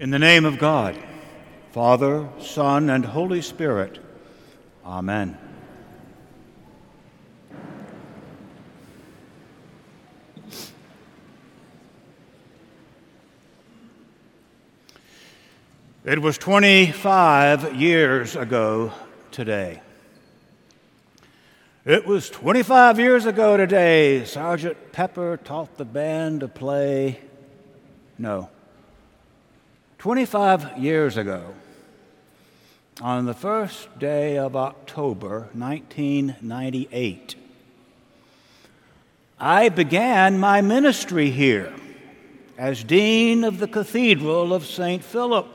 In the name of God, Father, Son, and Holy Spirit. Amen. It was 25 years ago today. It was 25 years ago today, Sergeant Pepper taught the band to play. No. 25 years ago, on the first day of October 1998, I began my ministry here as Dean of the Cathedral of St. Philip.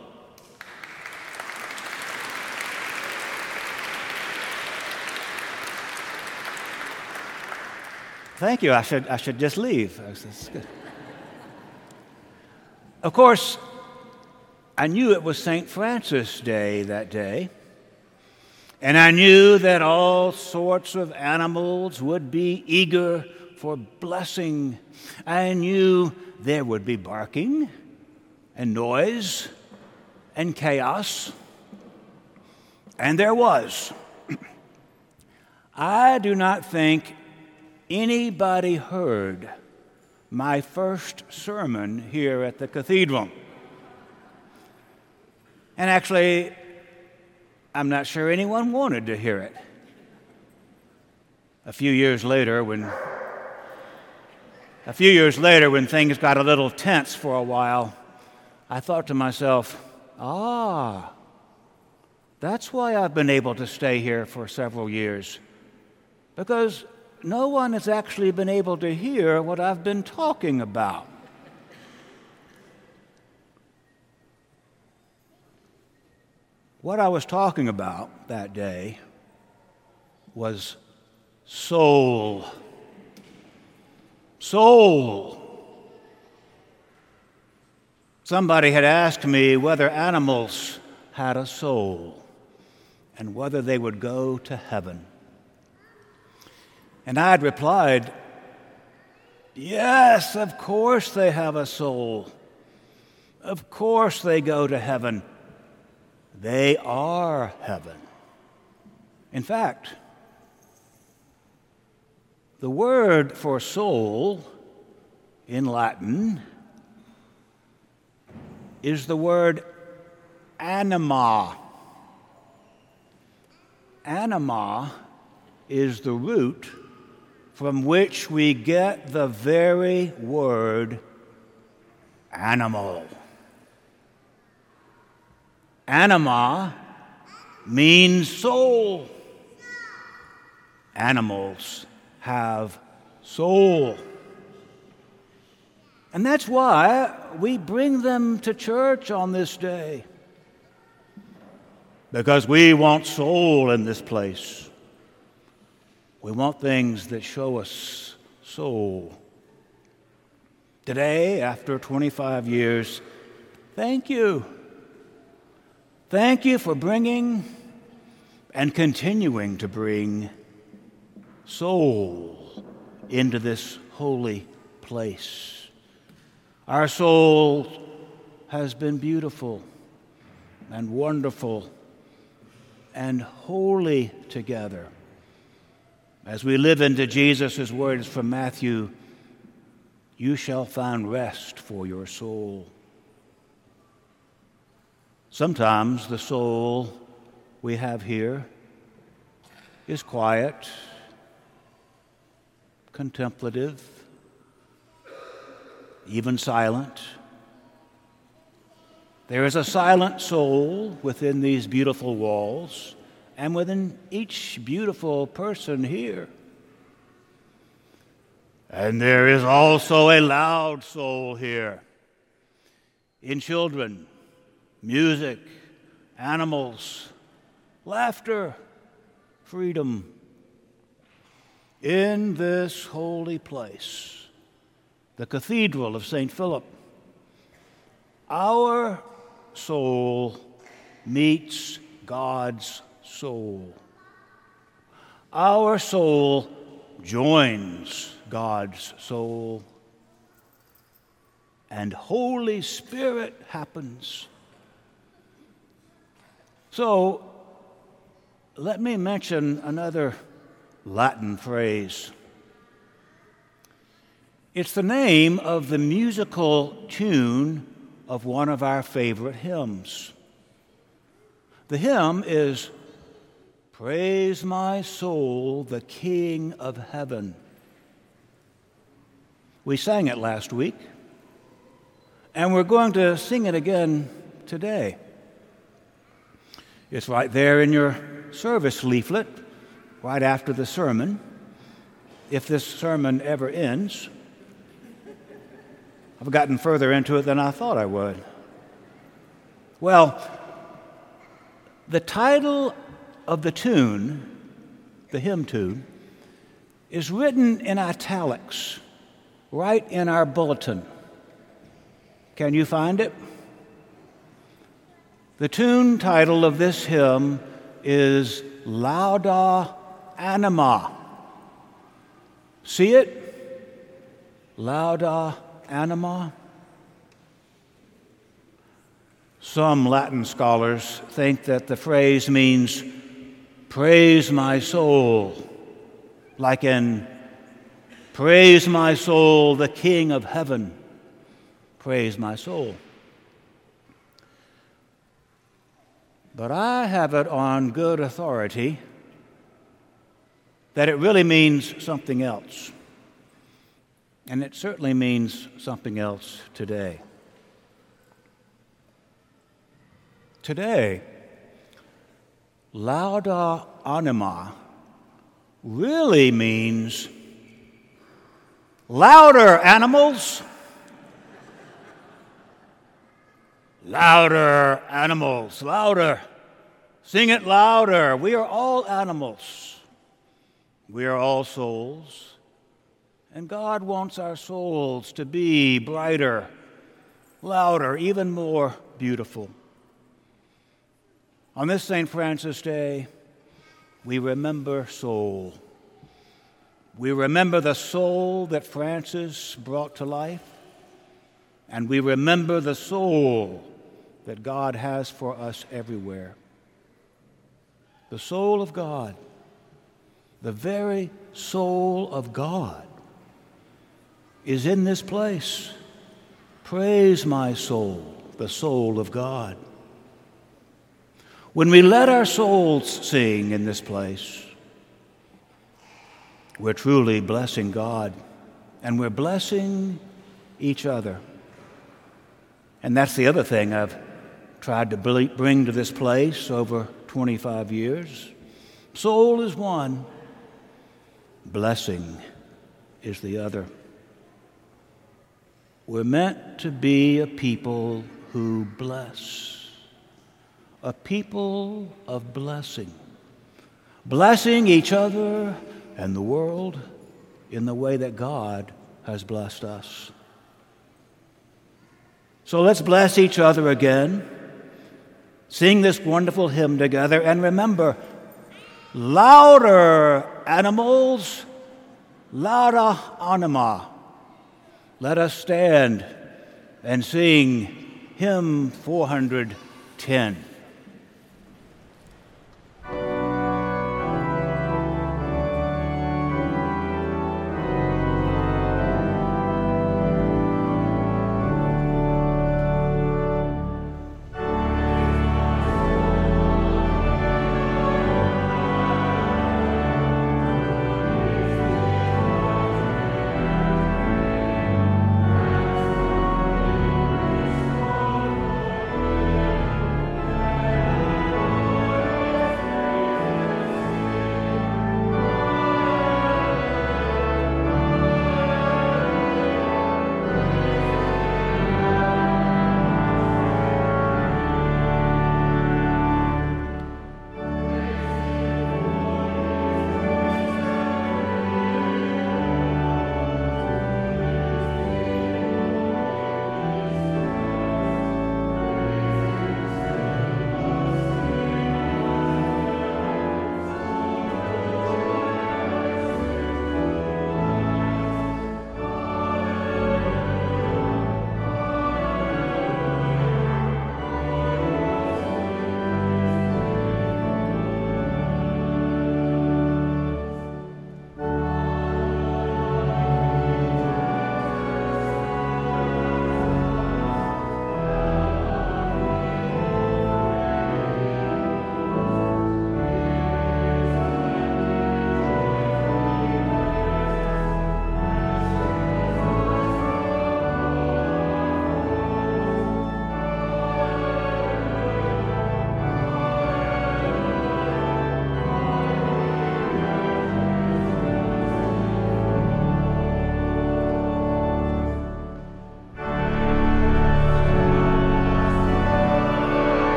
Thank you. I should, I should just leave. Of course, I knew it was St. Francis Day that day, and I knew that all sorts of animals would be eager for blessing. I knew there would be barking and noise and chaos, and there was. I do not think anybody heard my first sermon here at the cathedral. And actually, I'm not sure anyone wanted to hear it. A few years later, when a few years later, when things got a little tense for a while, I thought to myself, ah, that's why I've been able to stay here for several years. Because no one has actually been able to hear what I've been talking about. What I was talking about that day was soul. Soul. Somebody had asked me whether animals had a soul and whether they would go to heaven. And I had replied, Yes, of course they have a soul. Of course they go to heaven. They are heaven. In fact, the word for soul in Latin is the word anima. Anima is the root from which we get the very word animal. Anima means soul. Animals have soul. And that's why we bring them to church on this day. Because we want soul in this place. We want things that show us soul. Today, after 25 years, thank you. Thank you for bringing and continuing to bring soul into this holy place. Our soul has been beautiful and wonderful and holy together. As we live into Jesus' words from Matthew, you shall find rest for your soul. Sometimes the soul we have here is quiet, contemplative, even silent. There is a silent soul within these beautiful walls and within each beautiful person here. And there is also a loud soul here in children, music, animals, laughter, freedom. In this holy place, the Cathedral of St. Philip, our soul meets God's soul. Our soul joins God's soul, and Holy Spirit happens So let me mention another Latin phrase. It's the name of the musical tune of one of our favorite hymns. The hymn is Praise my soul, the King of heaven. We sang it last week, and we're going to sing it again today. It's right there in your service leaflet, right after the sermon, if this sermon ever ends. I've gotten further into it than I thought I would. Well, the title of the tune, the hymn tune, is written in italics right in our bulletin. Can you find it? The tune title of this hymn is Lauda Anima. See it? Lauda Anima. Some Latin scholars think that the phrase means praise my soul, like in praise my soul, the King of heaven. Praise my soul. But I have it on good authority that it really means something else. And it certainly means something else today. Today, lauda anima really means louder animals. Louder, animals, louder. Sing it louder. We are all animals. We are all souls. And God wants our souls to be brighter, louder, even more beautiful. On this St. Francis Day, we remember soul. We remember the soul that Francis brought to life, and we remember the soul that God has for us everywhere. The soul of God, the very soul of God, is in this place. Praise my soul, the soul of God. When we let our souls sing in this place, we're truly blessing God and we're blessing each other. And that's the other thing I've tried to bring to this place over 25 years. Soul is one, blessing is the other. We're meant to be a people who bless, a people of blessing, blessing each other and the world in the way that God has blessed us. So let's bless each other again Sing this wonderful hymn together and remember louder animals, lauda anima. Let us stand and sing hymn 410.